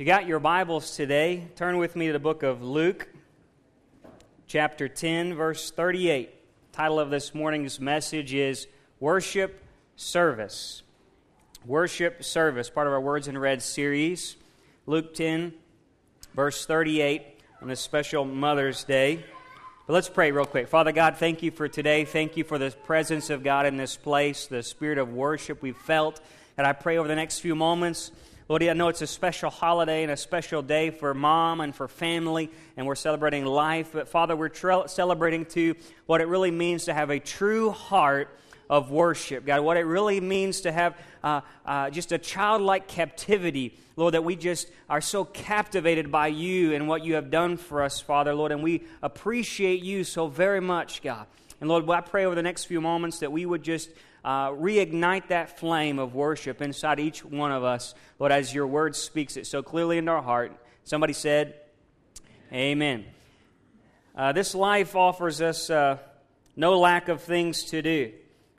you got your Bibles today, turn with me to the book of Luke, chapter 10, verse 38. title of this morning's message is Worship Service. Worship Service, part of our Words in Red series. Luke 10, verse 38, on this special Mother's Day. But let's pray real quick. Father God, thank you for today. Thank you for the presence of God in this place, the spirit of worship we've felt. And I pray over the next few moments Lord, I know it's a special holiday and a special day for mom and for family, and we're celebrating life. But Father, we're tra- celebrating too what it really means to have a true heart of worship. God, what it really means to have uh, uh, just a childlike captivity, Lord, that we just are so captivated by you and what you have done for us, Father, Lord, and we appreciate you so very much, God. And Lord, I pray over the next few moments that we would just uh, reignite that flame of worship inside each one of us, Lord, as your word speaks it so clearly into our heart. Somebody said, Amen. Uh, this life offers us uh, no lack of things to do,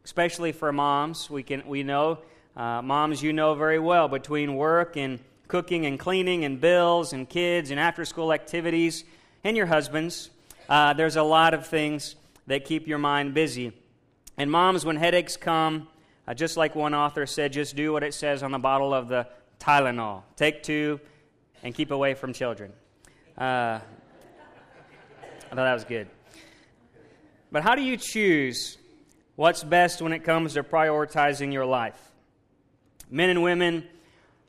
especially for moms. We, can, we know, uh, moms, you know very well, between work and cooking and cleaning and bills and kids and after school activities and your husbands, uh, there's a lot of things that keep your mind busy. And moms, when headaches come, uh, just like one author said, just do what it says on the bottle of the Tylenol. Take two and keep away from children. Uh, I thought that was good. But how do you choose what's best when it comes to prioritizing your life? Men and women,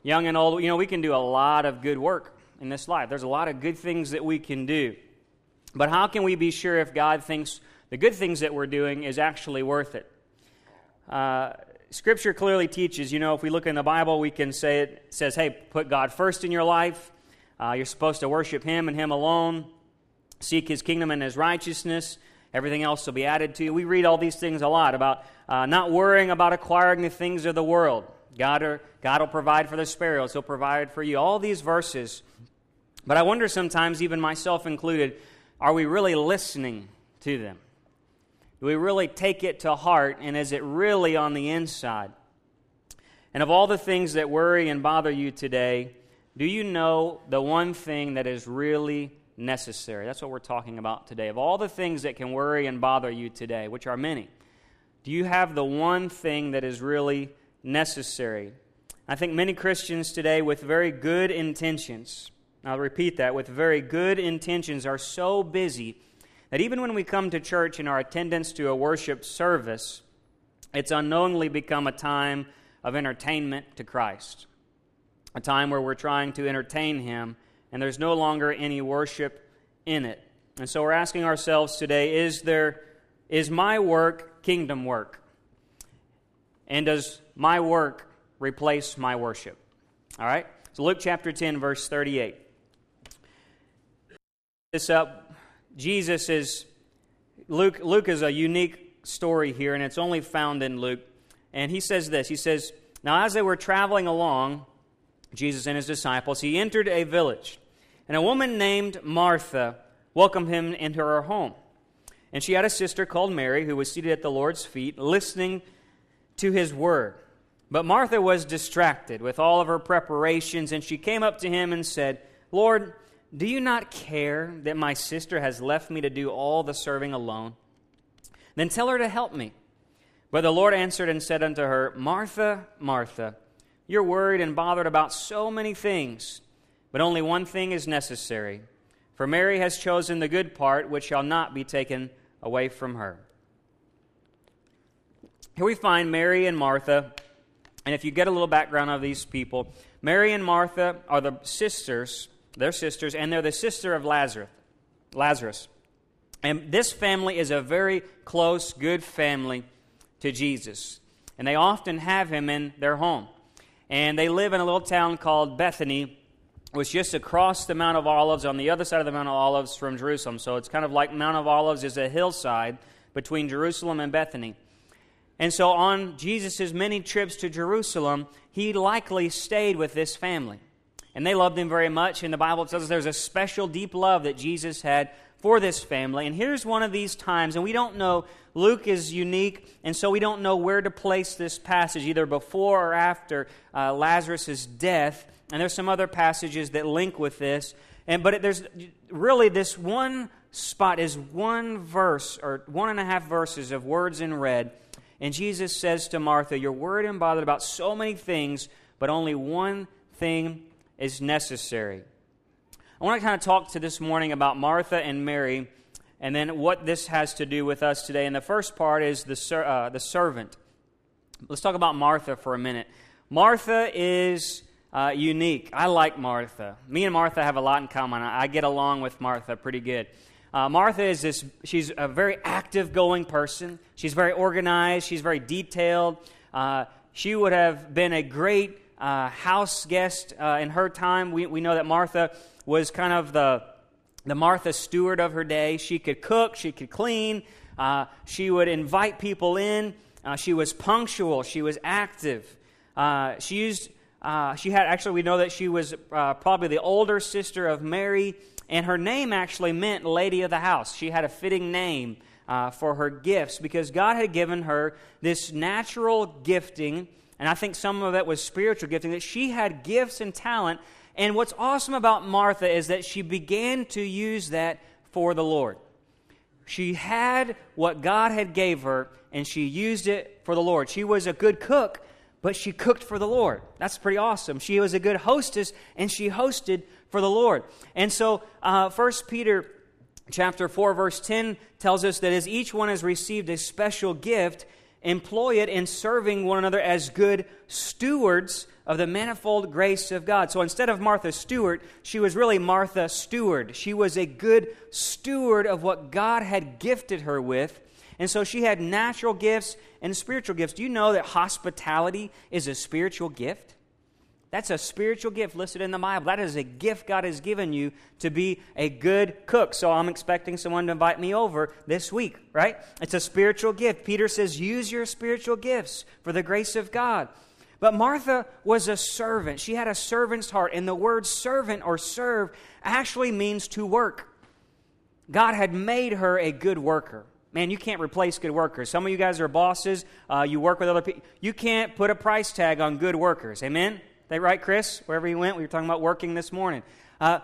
young and old, you know, we can do a lot of good work in this life. There's a lot of good things that we can do. But how can we be sure if God thinks the good things that we're doing is actually worth it. Uh, scripture clearly teaches, you know, if we look in the Bible, we can say it, says, hey, put God first in your life. Uh, you're supposed to worship Him and Him alone. Seek His kingdom and His righteousness. Everything else will be added to you. We read all these things a lot about uh, not worrying about acquiring the things of the world. God, are, God will provide for the sparrows, He'll provide for you. All these verses. But I wonder sometimes, even myself included, are we really listening to them? Do we really take it to heart, and is it really on the inside? And of all the things that worry and bother you today, do you know the one thing that is really necessary? That's what we're talking about today. Of all the things that can worry and bother you today, which are many, do you have the one thing that is really necessary? I think many Christians today, with very good intentions, I'll repeat that, with very good intentions, are so busy that even when we come to church in our attendance to a worship service, it's unknowingly become a time of entertainment to Christ, a time where we're trying to entertain Him, and there's no longer any worship in it. And so we're asking ourselves today is there is my work kingdom work? And does my work replace my worship? All right? So Luke chapter 10 verse 38. This up Jesus is, Luke, Luke is a unique story here, and it's only found in Luke. And he says this He says, Now as they were traveling along, Jesus and his disciples, he entered a village, and a woman named Martha welcomed him into her home. And she had a sister called Mary who was seated at the Lord's feet, listening to his word. But Martha was distracted with all of her preparations, and she came up to him and said, Lord, do you not care that my sister has left me to do all the serving alone? Then tell her to help me. But the Lord answered and said unto her, Martha, Martha, you're worried and bothered about so many things, but only one thing is necessary. For Mary has chosen the good part, which shall not be taken away from her. Here we find Mary and Martha, and if you get a little background of these people, Mary and Martha are the sisters they're sisters, and they're the sister of Lazarus. Lazarus. And this family is a very close, good family to Jesus. And they often have him in their home. And they live in a little town called Bethany, which is just across the Mount of Olives on the other side of the Mount of Olives from Jerusalem. So it's kind of like Mount of Olives is a hillside between Jerusalem and Bethany. And so on Jesus' many trips to Jerusalem, he likely stayed with this family. And they loved him very much. And the Bible tells us there's a special, deep love that Jesus had for this family. And here's one of these times, and we don't know, Luke is unique, and so we don't know where to place this passage, either before or after uh, Lazarus' death And there's some other passages that link with this. And, but it, there's really this one spot is one verse or one and a half verses of words in red. And Jesus says to Martha, You're worried and bothered about so many things, but only one thing is necessary. I want to kind of talk to this morning about Martha and Mary and then what this has to do with us today. And the first part is the, ser- uh, the servant. Let's talk about Martha for a minute. Martha is uh, unique. I like Martha. Me and Martha have a lot in common. I, I get along with Martha pretty good. Uh, Martha is this, she's a very active going person. She's very organized, she's very detailed. Uh, she would have been a great uh, house guest uh, in her time. We, we know that Martha was kind of the the Martha Stewart of her day. She could cook, she could clean, uh, she would invite people in. Uh, she was punctual, she was active. Uh, she used, uh, she had, actually, we know that she was probably the older sister of Mary, and her name actually meant lady of the house. She had a fitting name for her gifts because God had given her this natural gifting, and I think some of it was spiritual gifting, that she had gifts and talent and what's awesome about Martha is that she began to use that for the Lord. She had what God had gave her and she used it for the Lord. She was a good cook, but she cooked for the Lord. That's pretty awesome. She was a good hostess and she hosted for the Lord. And so, uh, Peter chapter 4 verse 10 tells us that as each one has received a special gift, employ it in serving one another as good stewards of the manifold grace of God. So instead of Martha Stewart, she was really Martha Steward. She was a good steward of what God had gifted her with. And so she had natural gifts and spiritual gifts. Do you know that hospitality is a spiritual gift? That's a spiritual gift listed in the Bible. That is a gift God has given you to be a good cook. So I'm expecting someone to invite me over this week, right? It's a spiritual gift. Peter says, use your spiritual gifts for the grace of God. But Martha was a servant. She had a servant's heart. And the word servant or serve actually means to work. God had made her a good worker. Man, you can't replace good workers. Some of you guys are bosses. Uh, you work with other people. You can't put a price tag on good workers. Amen? That right, Chris? Wherever you went, we were talking about working this morning. Uh,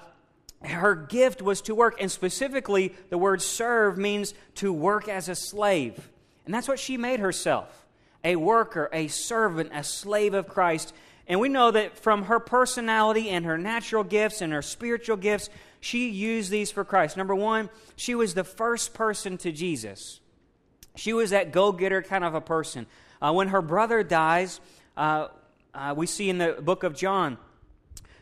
her gift was to work, and specifically, the word serve means to work as a slave. And that's what she made herself a worker, a servant, a slave of Christ. And we know that from her personality and her natural gifts and her spiritual gifts, she used these for Christ. Number one, she was the first person to Jesus. She was that go getter kind of a person. Uh, when her brother dies, uh, uh, we see in the book of John,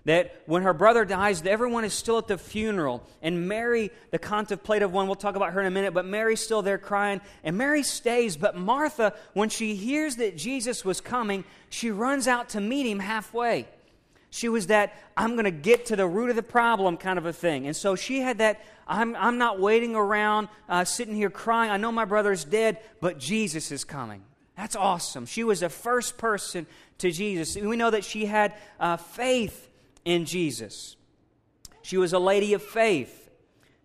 that when her brother dies, everyone is still at the funeral. And Mary, the contemplative one, we'll talk about her in a minute, but Mary's still there crying. And Mary stays, but Martha, when she hears that Jesus was coming, she runs out to meet him halfway. She was that, I'm going to get to the root of the problem kind of a thing. And so she had that, I'm, I'm not waiting around, uh, sitting here crying. I know my brother's dead, but Jesus is coming. That's awesome. She was the first person to Jesus. We know that she had uh, faith in Jesus. She was a lady of faith.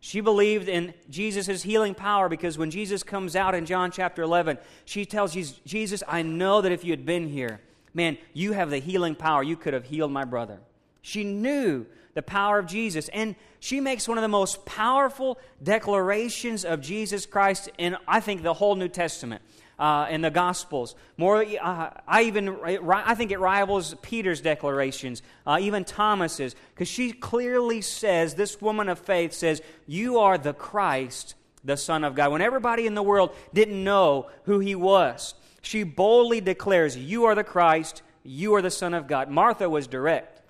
She believed in Jesus' healing power because when Jesus comes out in John chapter 11, she tells Jesus, I know that if you had been here, man, you have the healing power. You could have healed my brother. She knew the power of Jesus. And she makes one of the most powerful declarations of Jesus Christ in, I think, the whole New Testament uh, in the Gospels. More, uh, I even I think it rivals Peter's declarations, uh, even Thomas's, because she clearly says, this woman of faith says, "You are the Christ, the Son of God." When everybody in the world didn't know who he was, she boldly declares, "You are the Christ. You are the Son of God." Martha was direct.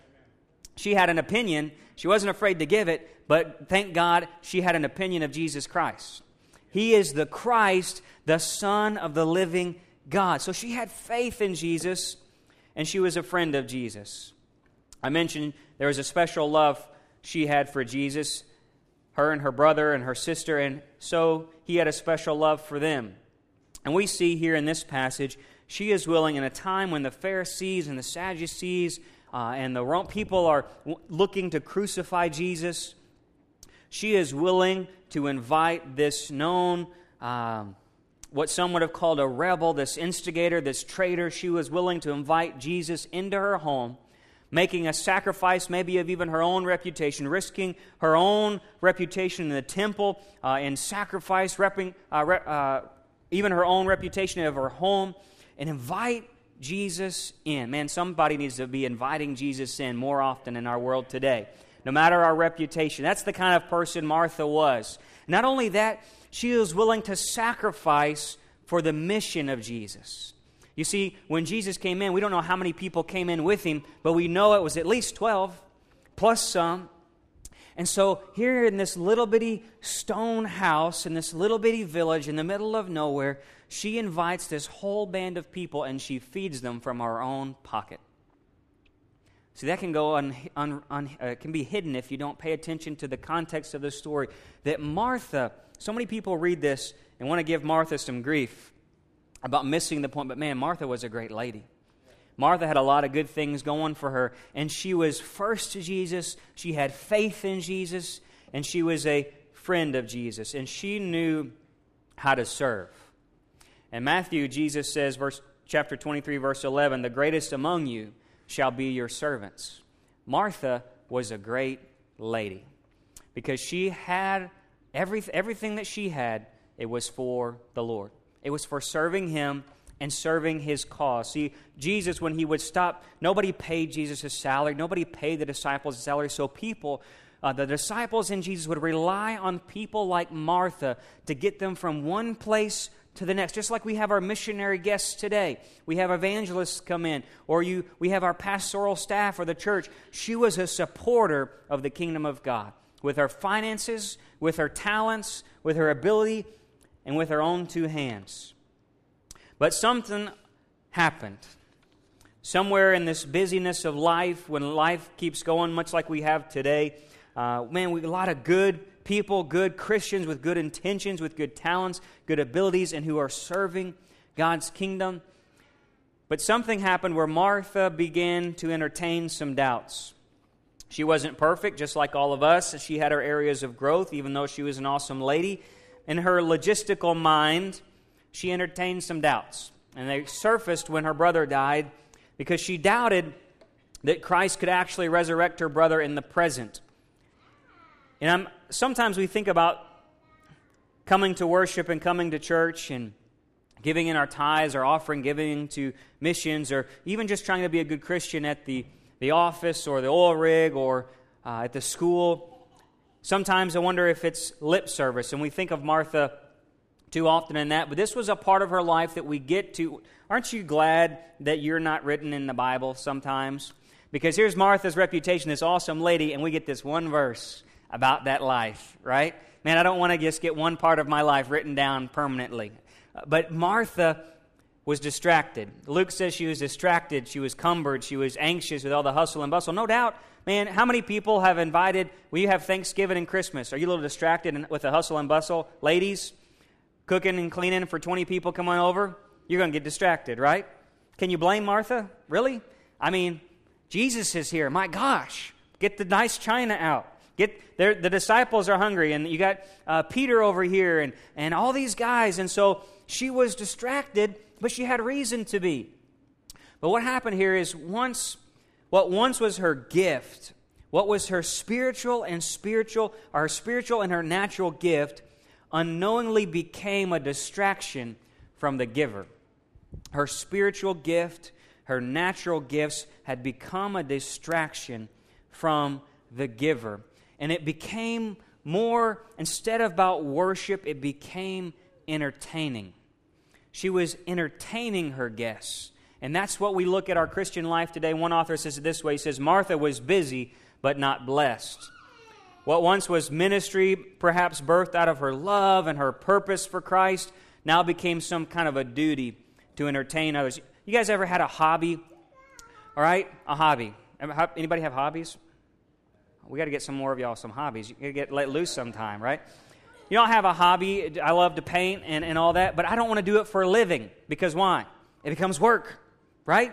She had an opinion. She wasn't afraid to give it, but thank God she had an opinion of Jesus Christ. He is the Christ, the Son of the living God. So she had faith in Jesus, and she was a friend of Jesus. I mentioned there was a special love she had for Jesus, her and her brother and her sister, and so he had a special love for them. And we see here in this passage, she is willing in a time when the Pharisees and the Sadducees uh, and the people are looking to crucify Jesus, she is willing to invite this known, um, what some would have called a rebel, this instigator, this traitor. She was willing to invite Jesus into her home. making a sacrifice maybe of even her own reputation, risking her own reputation in the temple uh, in sacrifice, repping, uh, re- uh, even her own reputation of her home, and invite Jesus in. Man, somebody needs to be inviting Jesus in more often in our world today, no matter our reputation. That's the kind of person Martha was. Not only that, she was willing to sacrifice for the mission of Jesus. You see, when Jesus came in, we don't know how many people came in with him, but we know it was at least 12, plus some. And so, here in this little bitty stone house, in this little bitty village in the middle of nowhere, she invites this whole band of people and she feeds them from her own pocket. See, that can go un, un, un, uh, can be hidden if you don't pay attention to the context of the story. That Martha, so many people read this and want to give Martha some grief about missing the point, but man, Martha was a great lady. Martha had a lot of good things going for her, and she was first to Jesus. She had faith in Jesus, and she was a friend of Jesus, and she knew how to serve. In Matthew, Jesus says, verse, chapter 23, verse 11, the greatest among you shall be your servants. Martha was a great lady because she had every, everything that she had, it was for the Lord. It was for serving Him and serving His cause. See, Jesus, when He would stop, nobody paid Jesus his salary, nobody paid the disciples salary, so people. Uh, the disciples and Jesus would rely on people like Martha to get them from one place to the next. Just like we have our missionary guests today. We have evangelists come in, or you, we have our pastoral staff or the church. She was a supporter of the kingdom of God with her finances, with her talents, with her ability and with her own two hands. But something happened. Somewhere in this busyness of life, when life keeps going, much like we have today, uh, man, we a lot of good people, good Christians with good intentions, with good talents, good abilities, and who are serving God's kingdom. But something happened where Martha began to entertain some doubts. She wasn't perfect, just like all of us. She had her areas of growth, even though she was an awesome lady in her logistical mind, she entertained some doubts. And they surfaced when her brother died because she doubted that Christ could actually resurrect her brother in the present. And I'm, sometimes we think about coming to worship and coming to church and giving in our tithes or offering, giving to missions, or even just trying to be a good Christian at the, the office or the oil rig or uh, at the school. Sometimes I wonder if it's lip service, and we think of Martha too often in that, but this was a part of her life that we get to. Aren't you glad that you're not written in the Bible sometimes? Because here's Martha's reputation, this awesome lady, and we get this one verse about that life, right? Man, I don't want to just get one part of my life written down permanently. Uh, but Martha was distracted. Luke says she was distracted, she was cumbered, she was anxious with all the hustle and bustle. No doubt Man, how many people have invited, we have Thanksgiving and Christmas? Are you a little distracted with the hustle and bustle? Ladies, cooking and cleaning for 20 people coming over? You're going to get distracted, right? Can you blame Martha? Really? I mean, Jesus is here. My gosh. Get the nice china out. Get the disciples are hungry, and you got uh, Peter over here, and, and all these guys. And so she was distracted, but she had reason to be. But what happened here is once what once was her gift, what was her spiritual and spiritual, her spiritual and her natural gift, unknowingly became a distraction from the giver. Her spiritual gift, her natural gifts had become a distraction from the giver. And it became more, instead of about worship, it became entertaining. She was entertaining her guests. And that's what we look at our Christian life today. One author says it this way He says, Martha was busy, but not blessed. What once was ministry, perhaps birthed out of her love and her purpose for Christ, now became some kind of a duty to entertain others. You guys ever had a hobby? All right, a hobby. Anybody have hobbies? We got to get some more of y'all some hobbies. You got to get let loose sometime, right? You don't have a hobby. I love to paint and, and all that, but I don't want to do it for a living because why? It becomes work right?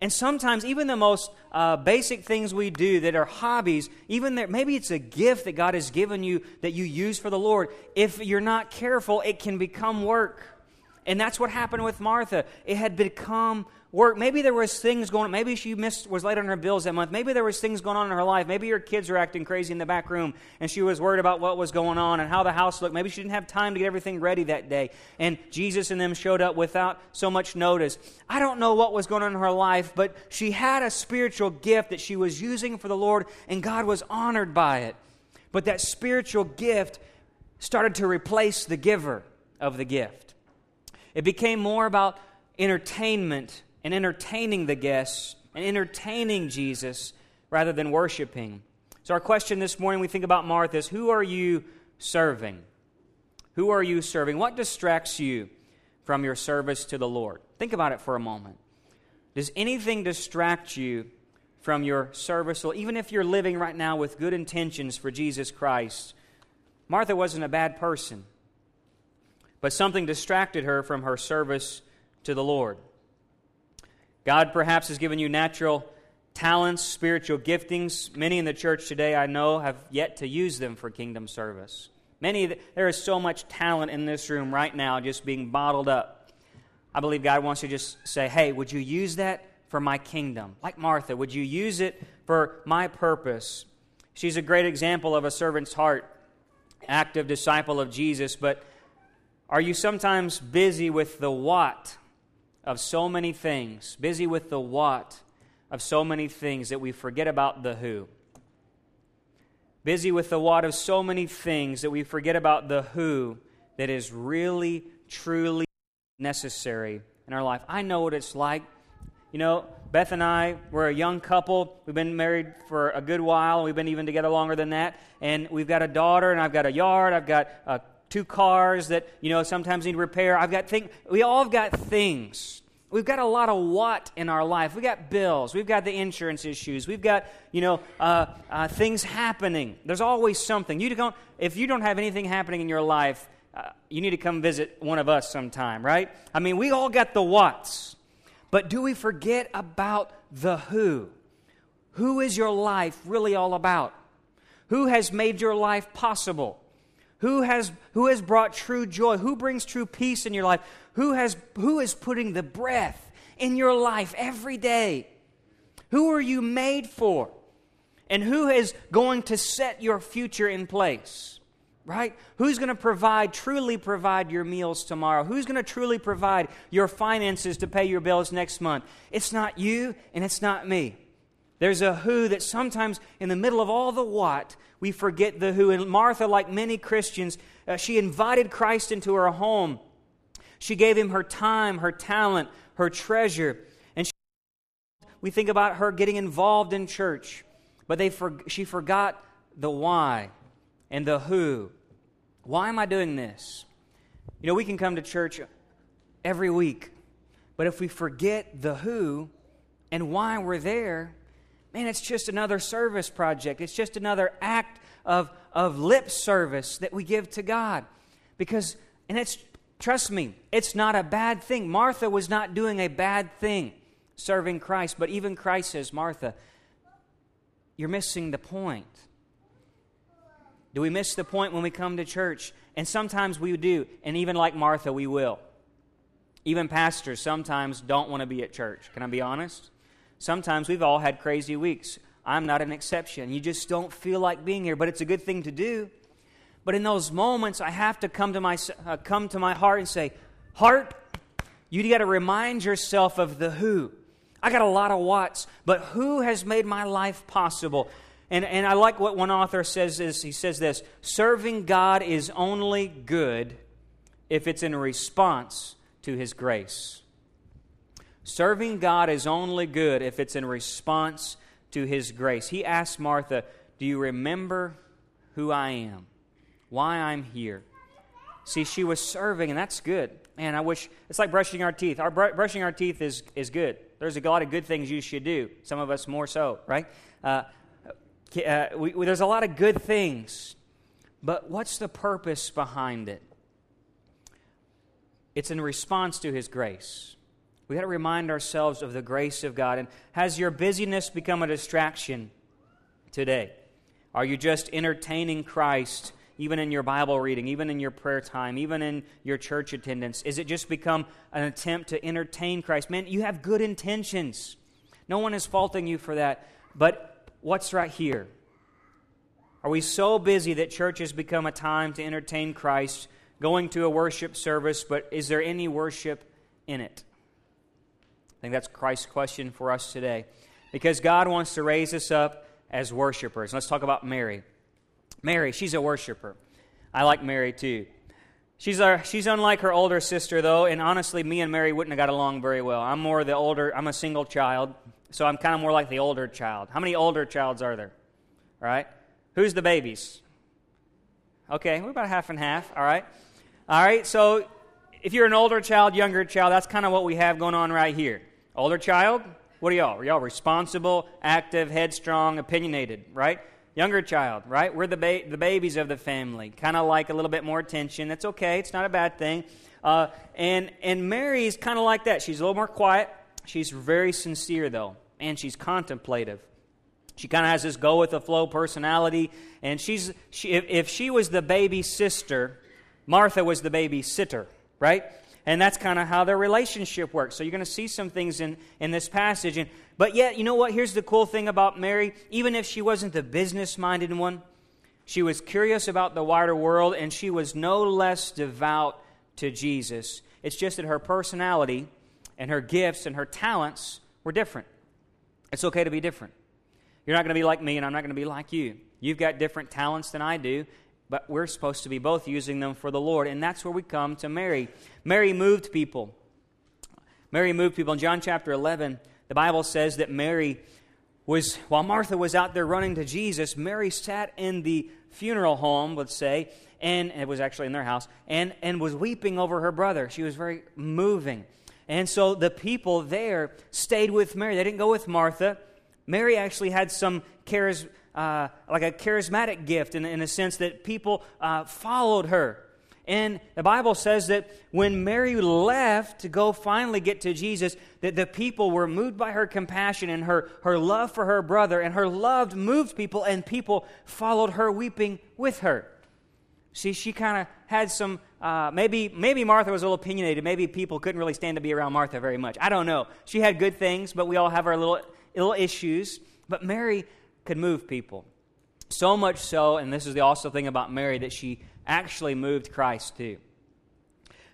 And sometimes, even the most uh, basic things we do that are hobbies, even there, maybe it's a gift that God has given you that you use for the Lord. If you're not careful, it can become work. And that's what happened with Martha. It had become work. Maybe there was things going. Maybe she missed, was late on her bills that month. Maybe there was things going on in her life. Maybe her kids were acting crazy in the back room and she was worried about what was going on and how the house looked. Maybe she didn't have time to get everything ready that day. And Jesus and them showed up without so much notice. I don't know what was going on in her life, but she had a spiritual gift that she was using for the Lord and God was honored by it. But that spiritual gift started to replace the giver of the gift. It became more about entertainment and entertaining the guests and entertaining Jesus rather than worshiping. So, our question this morning, we think about Martha is who are you serving? Who are you serving? What distracts you from your service to the Lord? Think about it for a moment. Does anything distract you from your service? Well, even if you're living right now with good intentions for Jesus Christ, Martha wasn't a bad person, but something distracted her from her service to the Lord. God perhaps has given you natural talents, spiritual giftings. Many in the church today, I know, have yet to use them for kingdom service. Many, there is so much talent in this room right now just being bottled up. I believe God wants you to just say, hey, would you use that for my kingdom? Like Martha, would you use it for my purpose? She's a great example of a servant's heart, active disciple of Jesus, but are you sometimes busy with the what of so many things, busy with the what of so many things that we forget about the who. Busy with the what of so many things that we forget about the who that is really, truly necessary in our life. I know what it's like. You know, Beth and I, we're a young couple. We've been married for a good while. We've been even together longer than that. And we've got a daughter, and I've got a yard. I've got a two cars that, you know, sometimes need repair. I've got things. We all have got things. We've got a lot of what in our life. We've got bills. We've got the insurance issues. We've got, you know, uh, uh, things happening. There's always something. You don't, if you don't have anything happening in your life, uh, you need to come visit one of us sometime, right? I mean, we all got the what's. But do we forget about the who? Who is your life really all about? Who has made your life possible? Who has, who has brought true joy? Who brings true peace in your life? Who, has, who is putting the breath in your life every day? Who are you made for? And who is going to set your future in place? Right? Who's going to provide, truly provide your meals tomorrow? Who's going to truly provide your finances to pay your bills next month? It's not you and it's not me. There's a who that sometimes, in the middle of all the what, we forget the who. And Martha, like many Christians, uh, she invited Christ into her home. She gave him her time, her talent, her treasure. And she, we think about her getting involved in church, but they for, she forgot the why and the who. Why am I doing this? You know, we can come to church every week, but if we forget the who and why we're there, man, it's just another service project. It's just another act of, of lip service that we give to God. Because, and it's, trust me, it's not a bad thing. Martha was not doing a bad thing serving Christ, but even Christ says, Martha, you're missing the point. Do we miss the point when we come to church? And sometimes we do, and even like Martha, we will. Even pastors sometimes don't want to be at church. Can I be honest? Sometimes we've all had crazy weeks. I'm not an exception. You just don't feel like being here, but it's a good thing to do. But in those moments, I have to come to my, uh, come to my heart and say, Heart, you got to remind yourself of the who. I got a lot of what's, but who has made my life possible? And, and I like what one author says is he says this serving God is only good if it's in response to his grace. Serving God is only good if it's in response to His grace. He asked Martha, Do you remember who I am? Why I'm here? See, she was serving, and that's good. Man, I wish it's like brushing our teeth. Our br- brushing our teeth is, is good. There's a lot of good things you should do. Some of us more so, right? Uh, uh, we, there's a lot of good things, but what's the purpose behind it? It's in response to His grace. We got to remind ourselves of the grace of God. And has your busyness become a distraction today? Are you just entertaining Christ even in your Bible reading, even in your prayer time, even in your church attendance? Is it just become an attempt to entertain Christ? Man, you have good intentions. No one is faulting you for that. But what's right here? Are we so busy that church has become a time to entertain Christ, going to a worship service, but is there any worship in it? I think that's Christ's question for us today. Because God wants to raise us up as worshipers. Let's talk about Mary. Mary, she's a worshiper. I like Mary too. She's, our, she's unlike her older sister, though, and honestly, me and Mary wouldn't have got along very well. I'm more the older, I'm a single child, so I'm kind of more like the older child. How many older childs are there? All right? Who's the babies? Okay, we're about half and half, all right? All right, so if you're an older child, younger child, that's kind of what we have going on right here. Older child, what are y'all? Are y'all responsible, active, headstrong, opinionated, right? Younger child, right? We're the, ba- the babies of the family. Kind of like a little bit more attention. That's okay, it's not a bad thing. Uh, and, and Mary's kind of like that. She's a little more quiet. She's very sincere, though, and she's contemplative. She kind of has this go with the flow personality. And she's, she, if, if she was the baby sister, Martha was the baby sitter, right? And that's kind of how their relationship works. So you're going to see some things in, in this passage. And, but yet, you know what? Here's the cool thing about Mary. Even if she wasn't the business minded one, she was curious about the wider world and she was no less devout to Jesus. It's just that her personality and her gifts and her talents were different. It's okay to be different. You're not going to be like me, and I'm not going to be like you. You've got different talents than I do, but we're supposed to be both using them for the Lord. And that's where we come to Mary. Mary moved people. Mary moved people. In John chapter 11, the Bible says that Mary was, while Martha was out there running to Jesus, Mary sat in the funeral home, let's say, and it was actually in their house, and, and was weeping over her brother. She was very moving. And so the people there stayed with Mary. They didn't go with Martha. Mary actually had some charis, uh, like a charismatic gift in, in a sense that people uh, followed her. And the Bible says that when Mary left to go finally get to Jesus, that the people were moved by her compassion and her, her love for her brother, and her love moved people, and people followed her weeping with her. See, she kind of had some, uh, maybe, maybe Martha was a little opinionated. Maybe people couldn't really stand to be around Martha very much. I don't know. She had good things, but we all have our little little issues, but Mary could move people. So much so, and this is the awesome thing about Mary, that she actually moved Christ too.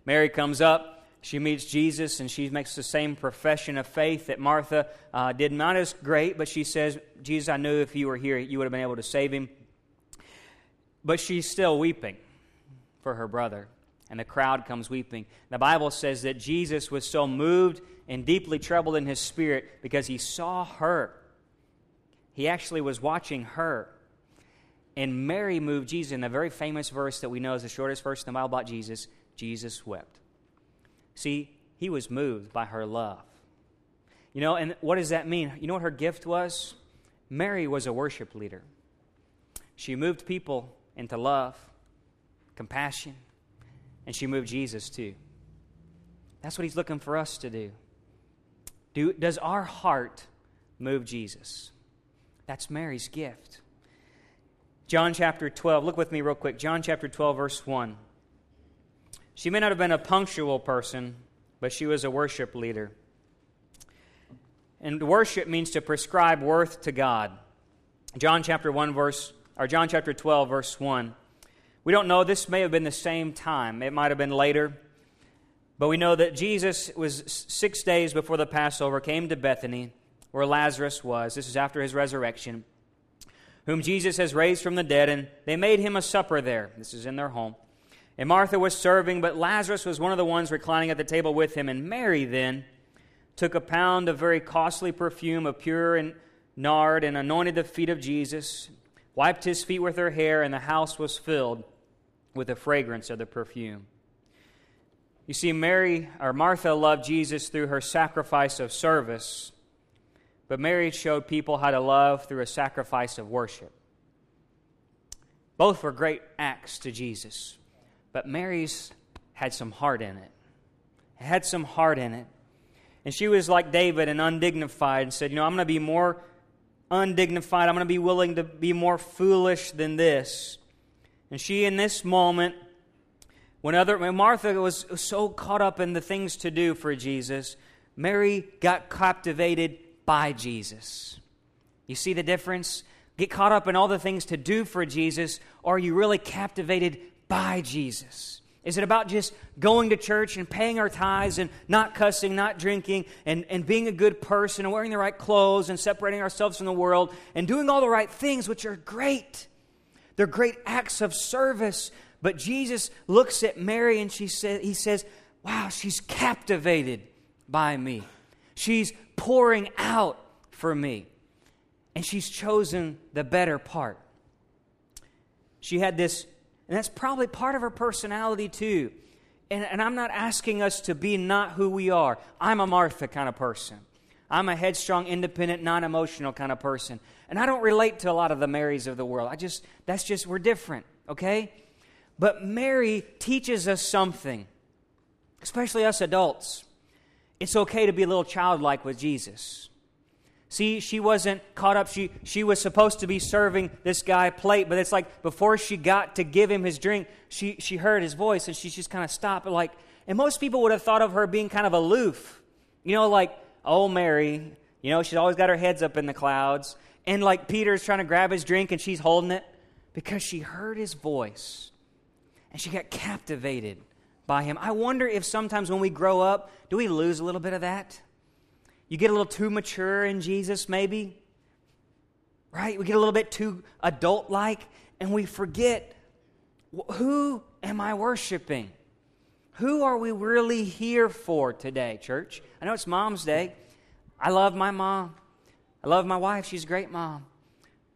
Mary comes up, she meets Jesus, and she makes the same profession of faith that Martha uh, did. Not as great, but she says, Jesus, I knew if you were here, you would have been able to save him. But she's still weeping for her brother, and the crowd comes weeping. The Bible says that Jesus was so moved and deeply troubled in his spirit because he saw her. He actually was watching her. And Mary moved Jesus in a very famous verse that we know is the shortest verse in the Bible about Jesus Jesus wept. See, he was moved by her love. You know, and what does that mean? You know what her gift was? Mary was a worship leader. She moved people into love, compassion, and she moved Jesus too. That's what he's looking for us to do. Do, does our heart move Jesus? That's Mary's gift. John chapter 12, look with me real quick. John chapter 12, verse 1. She may not have been a punctual person, but she was a worship leader. And worship means to prescribe worth to God. John chapter 1, verse, or John chapter 12, verse 1. We don't know, this may have been the same time. It might have been later. But we know that Jesus was six days before the Passover, came to Bethany, where Lazarus was. This is after his resurrection, whom Jesus has raised from the dead, and they made him a supper there. This is in their home. And Martha was serving, but Lazarus was one of the ones reclining at the table with him. And Mary then took a pound of very costly perfume of pure and nard and anointed the feet of Jesus, wiped his feet with her hair, and the house was filled with the fragrance of the perfume. You see, Mary or Martha loved Jesus through her sacrifice of service, but Mary showed people how to love through a sacrifice of worship. Both were great acts to Jesus, but Mary's had some heart in it. It had some heart in it. And she was like David and undignified and said, You know, I'm going to be more undignified. I'm going to be willing to be more foolish than this. And she, in this moment, when, other, when Martha was so caught up in the things to do for Jesus, Mary got captivated by Jesus. You see the difference? Get caught up in all the things to do for Jesus, or are you really captivated by Jesus? Is it about just going to church and paying our tithes and not cussing, not drinking, and, and being a good person and wearing the right clothes and separating ourselves from the world and doing all the right things, which are great? They're great acts of service. But Jesus looks at Mary and she says, he says, Wow, she's captivated by me. She's pouring out for me. And she's chosen the better part. She had this, and that's probably part of her personality too. And, and I'm not asking us to be not who we are. I'm a Martha kind of person. I'm a headstrong, independent, non emotional kind of person. And I don't relate to a lot of the Marys of the world. I just, that's just, we're different, okay? But Mary teaches us something, especially us adults. It's okay to be a little childlike with Jesus. See, she wasn't caught up. She, she was supposed to be serving this guy plate, but it's like before she got to give him his drink, she, she heard his voice and she just kind of stopped. Like, and most people would have thought of her being kind of aloof. You know, like, oh, Mary, you know, she's always got her heads up in the clouds. And like Peter's trying to grab his drink and she's holding it because she heard his voice and she got captivated by him. I wonder if sometimes when we grow up, do we lose a little bit of that? You get a little too mature in Jesus, maybe. Right? We get a little bit too adult like, and we forget who am I worshiping? Who are we really here for today, church? I know it's Mom's Day. I love my mom. I love my wife. She's a great mom.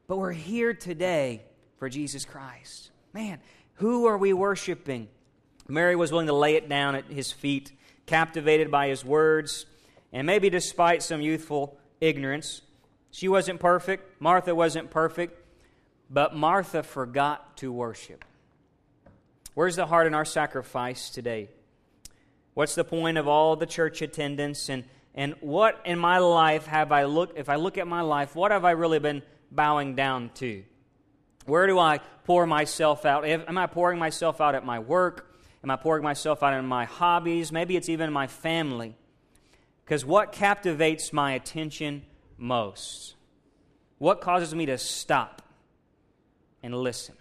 But we're here today for Jesus Christ. Man, who are we worshiping? Mary was willing to lay it down at his feet, captivated by his words, and maybe despite some youthful ignorance, she wasn't perfect, Martha wasn't perfect, but Martha forgot to worship. Where's the heart in our sacrifice today? What's the point of all the church attendance and and what in my life have I looked if I look at my life, what have I really been bowing down to? Where do I pour myself out? Am I pouring myself out at my work? Am I pouring myself out in my hobbies? Maybe it's even my family. Because what captivates my attention most? What causes me to stop and listen?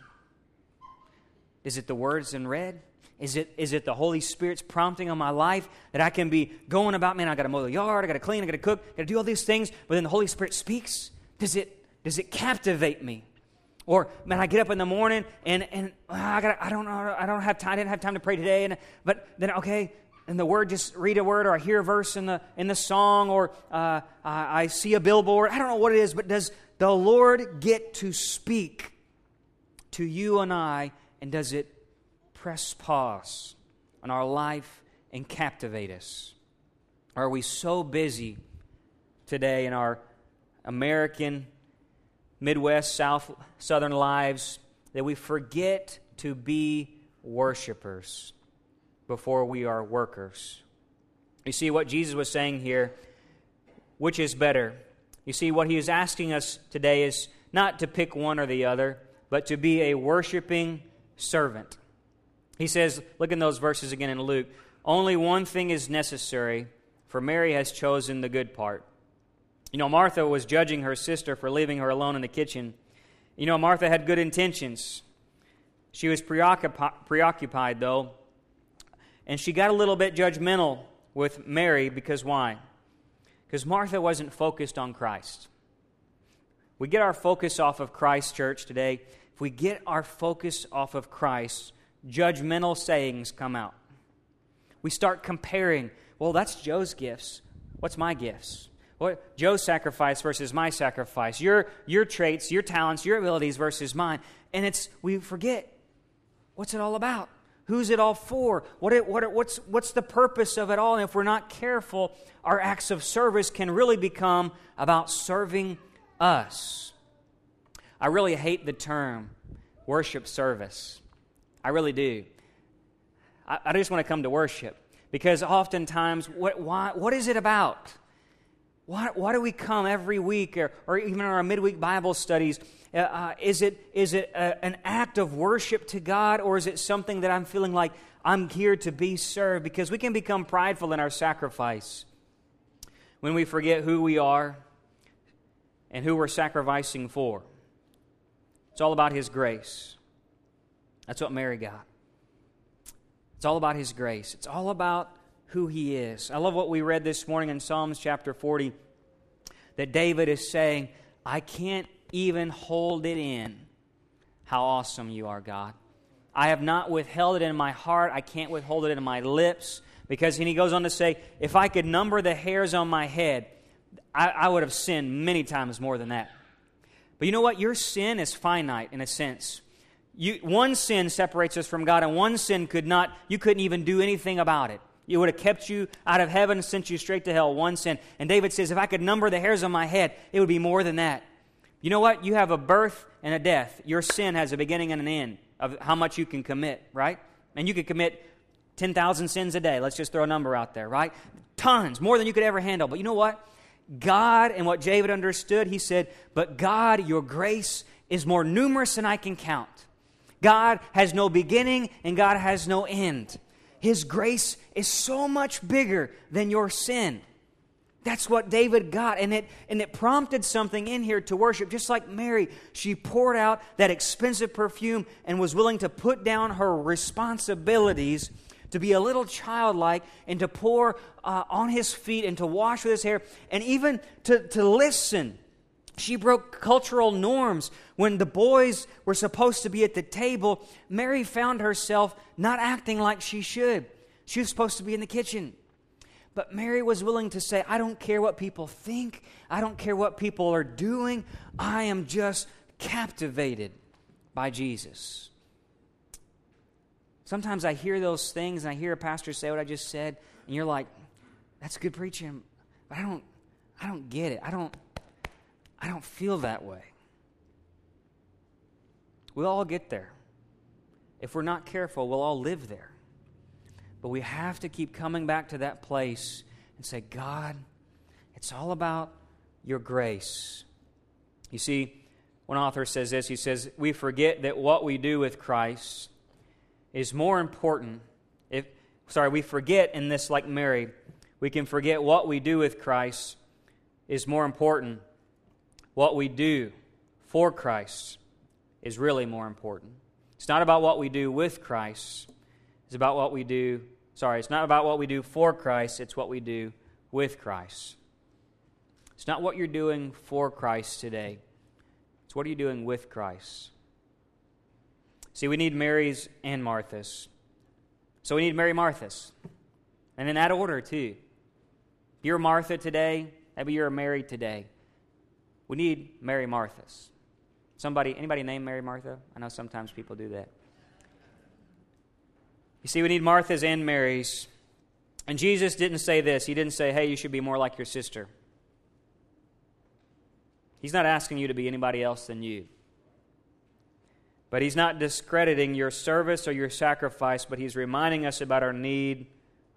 Is it the words in red? Is it, is it the Holy Spirit's prompting on my life that I can be going about, man, I got to mow the yard, I got to clean, I got to cook, I got to do all these things, but then the Holy Spirit speaks? Does it, does it captivate me? Or man, I get up in the morning and and ah, I got I don't know I don't have time I didn't have time to pray today and but then okay and the word just read a word or I hear a verse in the in the song or uh, I, I see a billboard. I don't know what it is, but does the Lord get to speak to you and I, and does it press pause on our life and captivate us? Are we so busy today in our American, Midwest, South, Southern lives that we forget to be worshipers? before we are workers. You see what Jesus was saying here, which is better? You see, what he is asking us today is not to pick one or the other, but to be a worshiping servant. He says, look in those verses again in Luke. Only one thing is necessary, for Mary has chosen the good part. You know, Martha was judging her sister for leaving her alone in the kitchen. You know, Martha had good intentions. She was preoccupied, though, and she got a little bit judgmental with Mary because why? Because Martha wasn't focused on Christ. We get our focus off of Christ, church, today. If we get our focus off of Christ, judgmental sayings come out. We start comparing, well, that's Joe's gifts. What's my gifts? What Joe's sacrifice versus my sacrifice. Your your traits, your talents, your abilities versus mine. And it's we forget what's it all about? Who's it all for? What it, what it, what's, what's the purpose of it all? And if we're not careful, our acts of service can really become about serving us. I really hate the term worship service. I really do. I, I just want to come to worship because oftentimes, what, why, what is it about? Why, why do we come every week or, or even our midweek Bible studies? Uh, uh, is it, is it a, an act of worship to God or is it something that I'm feeling like I'm here to be served? Because we can become prideful in our sacrifice when we forget who we are and who we're sacrificing for. It's all about His grace. That's what Mary got. It's all about His grace. It's all about who He is. I love what we read this morning in Psalms chapter 40 that David is saying, I can't even hold it in how awesome you are, God. I have not withheld it in my heart. I can't withhold it in my lips. Because, and he goes on to say, if I could number the hairs on my head, I, I would have sinned many times more than that. But you know what? Your sin is finite in a sense. You, one sin separates us from God, and one sin could not, you couldn't even do anything about it. It would have kept you out of heaven and sent you straight to hell, one sin. And David says, if I could number the hairs on my head, it would be more than that. You know what? You have a birth and a death. Your sin has a beginning and an end of how much you can commit, right? And you could commit 10,000 sins a day. Let's just throw a number out there, right? Tons, more than you could ever handle. But you know what? God, and what David understood, he said, But God, your grace is more numerous than I can count. God has no beginning and God has no end. His grace is so much bigger than your sin. That's what David got. And it, and it prompted something in here to worship. Just like Mary, she poured out that expensive perfume and was willing to put down her responsibilities to be a little childlike and to pour uh, on his feet and to wash with his hair and even to, to listen. She broke cultural norms. When the boys were supposed to be at the table, Mary found herself not acting like she should. She was supposed to be in the kitchen. But Mary was willing to say, I don't care what people think, I don't care what people are doing, I am just captivated by Jesus. Sometimes I hear those things and I hear a pastor say what I just said, and you're like, that's good preaching, but I don't I don't get it. I don't I don't feel that way. We'll all get there. If we're not careful, we'll all live there. But we have to keep coming back to that place and say, God, it's all about your grace. You see, one author says this he says, We forget that what we do with Christ is more important. If, sorry, we forget in this, like Mary, we can forget what we do with Christ is more important. What we do for Christ is really more important. It's not about what we do with Christ, it's about what we do Sorry, it's not about what we do for Christ, it's what we do with Christ. It's not what you're doing for Christ today, it's what are you doing with Christ. See, we need Mary's and Martha's. So we need Mary Martha's. And in that order, too. You're Martha today, maybe you're a Mary today. We need Mary Martha's. Somebody, anybody named Mary Martha? I know sometimes people do that. You see, we need Martha's and Mary's. And Jesus didn't say this. He didn't say, hey, you should be more like your sister. He's not asking you to be anybody else than you. But he's not discrediting your service or your sacrifice, but he's reminding us about our need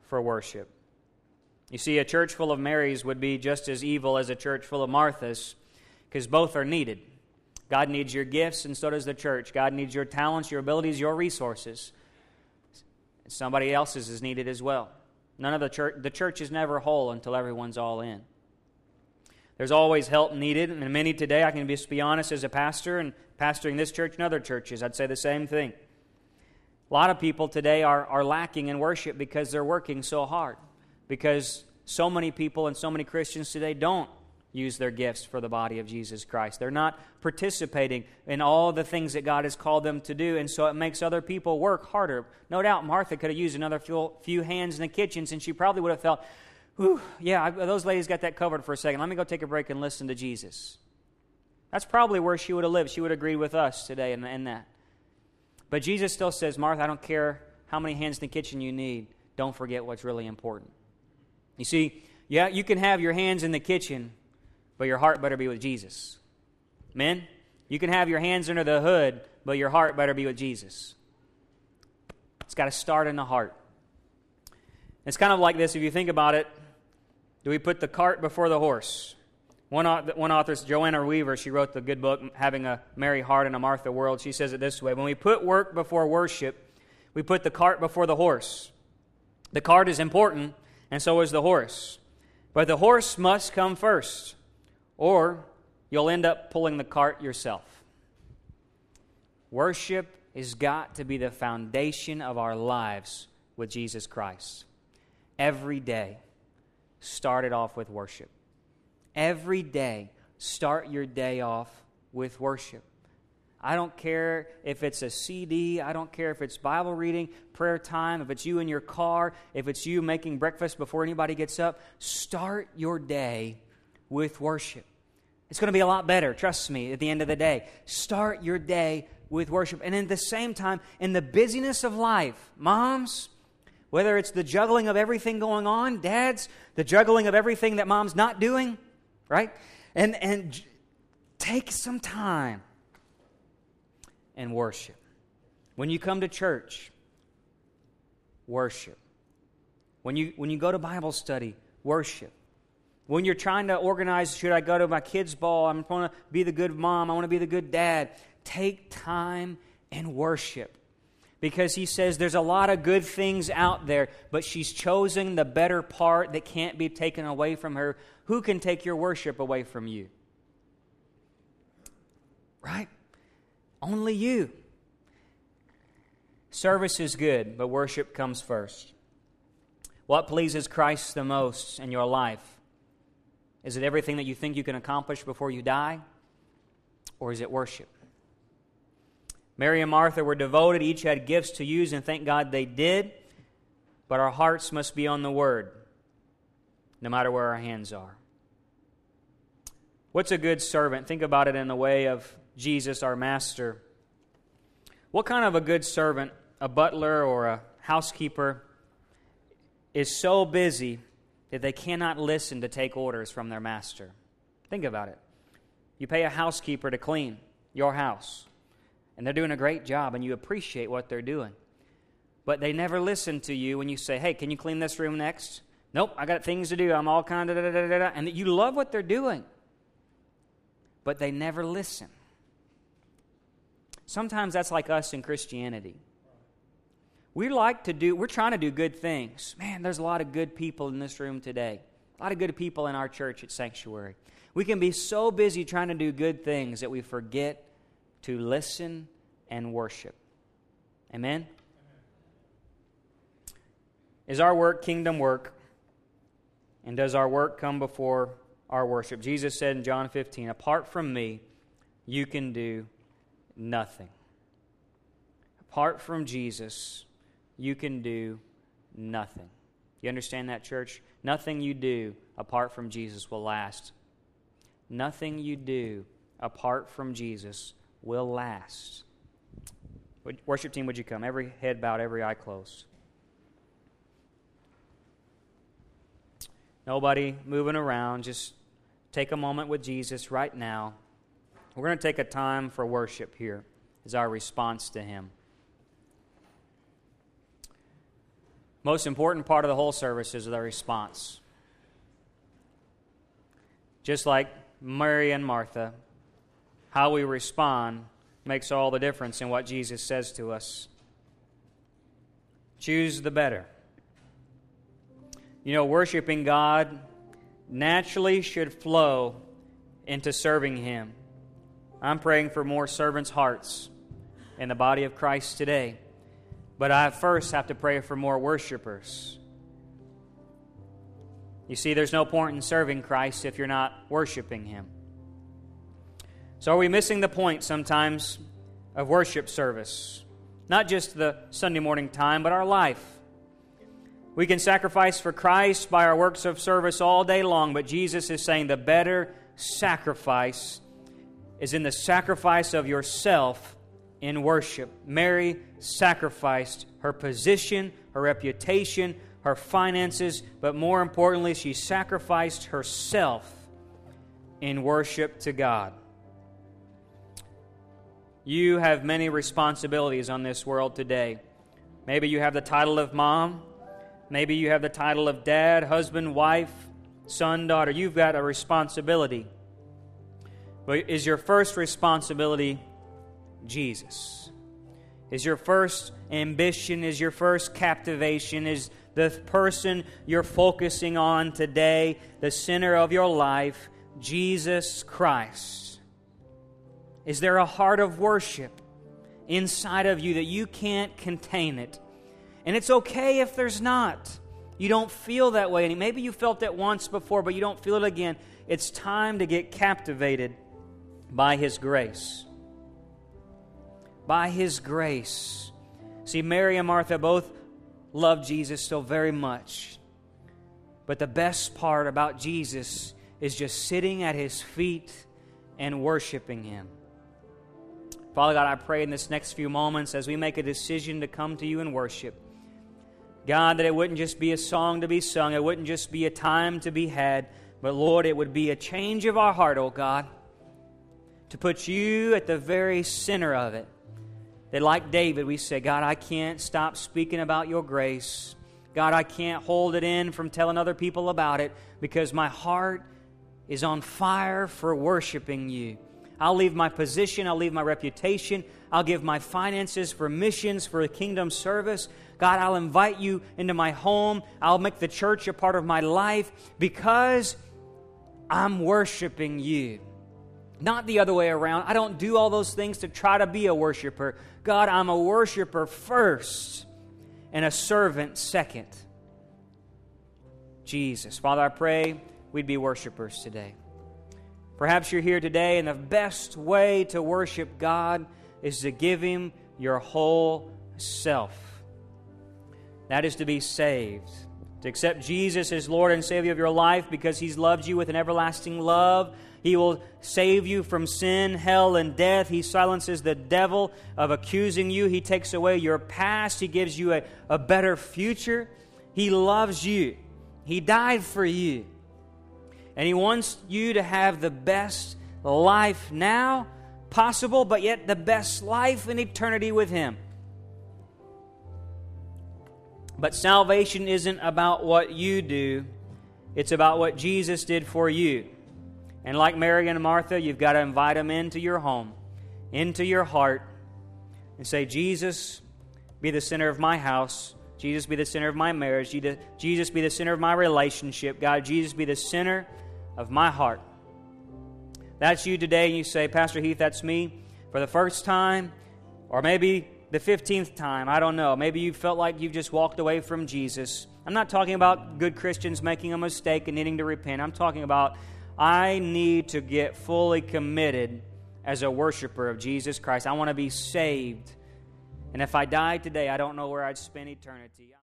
for worship. You see, a church full of Marys would be just as evil as a church full of Marthas because both are needed. God needs your gifts, and so does the church. God needs your talents, your abilities, your resources. And somebody else's is needed as well. None of the church, the church is never whole until everyone's all in. There's always help needed, and many today, I can just be honest as a pastor and pastoring this church and other churches, I'd say the same thing. A lot of people today are, are lacking in worship because they're working so hard, because so many people and so many Christians today don't use their gifts for the body of Jesus Christ. They're not participating in all the things that God has called them to do, and so it makes other people work harder. No doubt Martha could have used another few hands in the kitchen, and she probably would have felt, Whew, yeah, those ladies got that covered for a second. Let me go take a break and listen to Jesus. That's probably where she would have lived. She would agree with us today in, in that. But Jesus still says, Martha, I don't care how many hands in the kitchen you need. Don't forget what's really important. You see, yeah, you can have your hands in the kitchen, but your heart better be with Jesus. Men, you can have your hands under the hood, but your heart better be with Jesus. It's got to start in the heart. It's kind of like this if you think about it. Do we put the cart before the horse? One, one author, Joanna Weaver, she wrote the good book, Having a Mary Heart in a Martha World. She says it this way When we put work before worship, we put the cart before the horse. The cart is important, and so is the horse. But the horse must come first, or you'll end up pulling the cart yourself. Worship has got to be the foundation of our lives with Jesus Christ. Every day, start it off with worship. Every day, start your day off with worship. I don't care if it's a CD, I don't care if it's Bible reading, prayer time, if it's you in your car, if it's you making breakfast before anybody gets up. Start your day with worship. It's going to be a lot better, trust me, at the end of the day. Start your day with worship. And at the same time, in the busyness of life, moms, whether it's the juggling of everything going on, dads, the juggling of everything that mom's not doing, right? And, and take some time and worship. When you come to church, worship. When you, when you go to Bible study, worship. When you're trying to organize, should I go to my kids' ball? I'm going to be the good mom. I want to be the good dad. Take time and worship. Because he says there's a lot of good things out there, but she's chosen the better part that can't be taken away from her. Who can take your worship away from you? Right? Only you. Service is good, but worship comes first. What pleases Christ the most in your life? Is it everything that you think you can accomplish before you die? Or is it worship? Mary and Martha were devoted, each had gifts to use, and thank God they did. But our hearts must be on the Word, no matter where our hands are. What's a good servant? Think about it in the way of Jesus, our Master. What kind of a good servant, a butler or a housekeeper, is so busy that they cannot listen to take orders from their master? Think about it. You pay a housekeeper to clean your house and they're doing a great job, and you appreciate what they're doing. But they never listen to you when you say, Hey, can you clean this room next? Nope, I got things to do. I'm all kind of da da da da. And you love what they're doing, but they never listen. Sometimes that's like us in Christianity. We like to do, we're trying to do good things. Man, there's a lot of good people in this room today, a lot of good people in our church at Sanctuary. We can be so busy trying to do good things that we forget to listen and worship. Amen? Is our work kingdom work? And does our work come before our worship? Jesus said in John 15, Apart from me, you can do nothing. Apart from Jesus, you can do nothing. You understand that, church? Nothing you do apart from Jesus will last. Nothing you do apart from Jesus will last. Worship team, would you come? Every head bowed, every eye closed. Nobody moving around. Just take a moment with Jesus right now. We're going to take a time for worship here as our response to Him. Most important part of the whole service is the response. Just like Mary and Martha, how we respond makes all the difference in what Jesus says to us. Choose the better. You know, worshiping God naturally should flow into serving Him. I'm praying for more servants' hearts in the body of Christ today. But I first have to pray for more worshipers. You see, there's no point in serving Christ if you're not worshiping Him. So, are we missing the point sometimes of worship service? Not just the Sunday morning time, but our life. We can sacrifice for Christ by our works of service all day long, but Jesus is saying the better sacrifice is in the sacrifice of yourself in worship. Mary sacrificed her position, her reputation, her finances, but more importantly, she sacrificed herself in worship to God. You have many responsibilities on this world today. Maybe you have the title of mom. Maybe you have the title of dad, husband, wife, son, daughter, you've got a responsibility. But is your first responsibility Jesus? Is your first ambition, is your first captivation, is the person you're focusing on today, the center of your life, Jesus Christ? Is there a heart of worship inside of you that you can't contain it? And it's okay if there's not. You don't feel that way. And maybe you felt it once before, but you don't feel it again. It's time to get captivated by His grace. By His grace. See, Mary and Martha both loved Jesus so very much. But the best part about Jesus is just sitting at His feet and worshiping Him. Father God, I pray in this next few moments as we make a decision to come to you and worship God, that it wouldn't just be a song to be sung, it wouldn't just be a time to be had, but Lord, it would be a change of our heart, oh God, to put you at the very center of it. That, like David, we say, God, I can't stop speaking about your grace. God, I can't hold it in from telling other people about it because my heart is on fire for worshiping you. I'll leave my position, I'll leave my reputation, I'll give my finances for missions, for a kingdom service. God, I'll invite you into my home. I'll make the church a part of my life because I'm worshiping you. Not the other way around. I don't do all those things to try to be a worshiper. God, I'm a worshiper first and a servant second. Jesus. Father, I pray we'd be worshipers today. Perhaps you're here today, and the best way to worship God is to give Him your whole self. That is to be saved. To accept Jesus as Lord and Savior of your life because He's loved you with an everlasting love. He will save you from sin, hell, and death. He silences the devil of accusing you. He takes away your past. He gives you a, a better future. He loves you. He died for you. And He wants you to have the best life now possible, but yet the best life in eternity with Him. But salvation isn't about what you do, it's about what Jesus did for you. And like Mary and Martha, you've got to invite them into your home, into your heart, and say, Jesus, be the center of my house. Jesus, be the center of my marriage. Jesus, be the center of my relationship. God, Jesus, be the center of my heart. That's you today, and you say, Pastor Heath, that's me for the first time, or maybe the 15th time, I don't know. Maybe you felt like you've just walked away from Jesus. I'm not talking about good Christians making a mistake and needing to repent. I'm talking about I need to get fully committed as a worshiper of Jesus Christ. I want to be saved. And if I died today, I don't know where I'd spend eternity.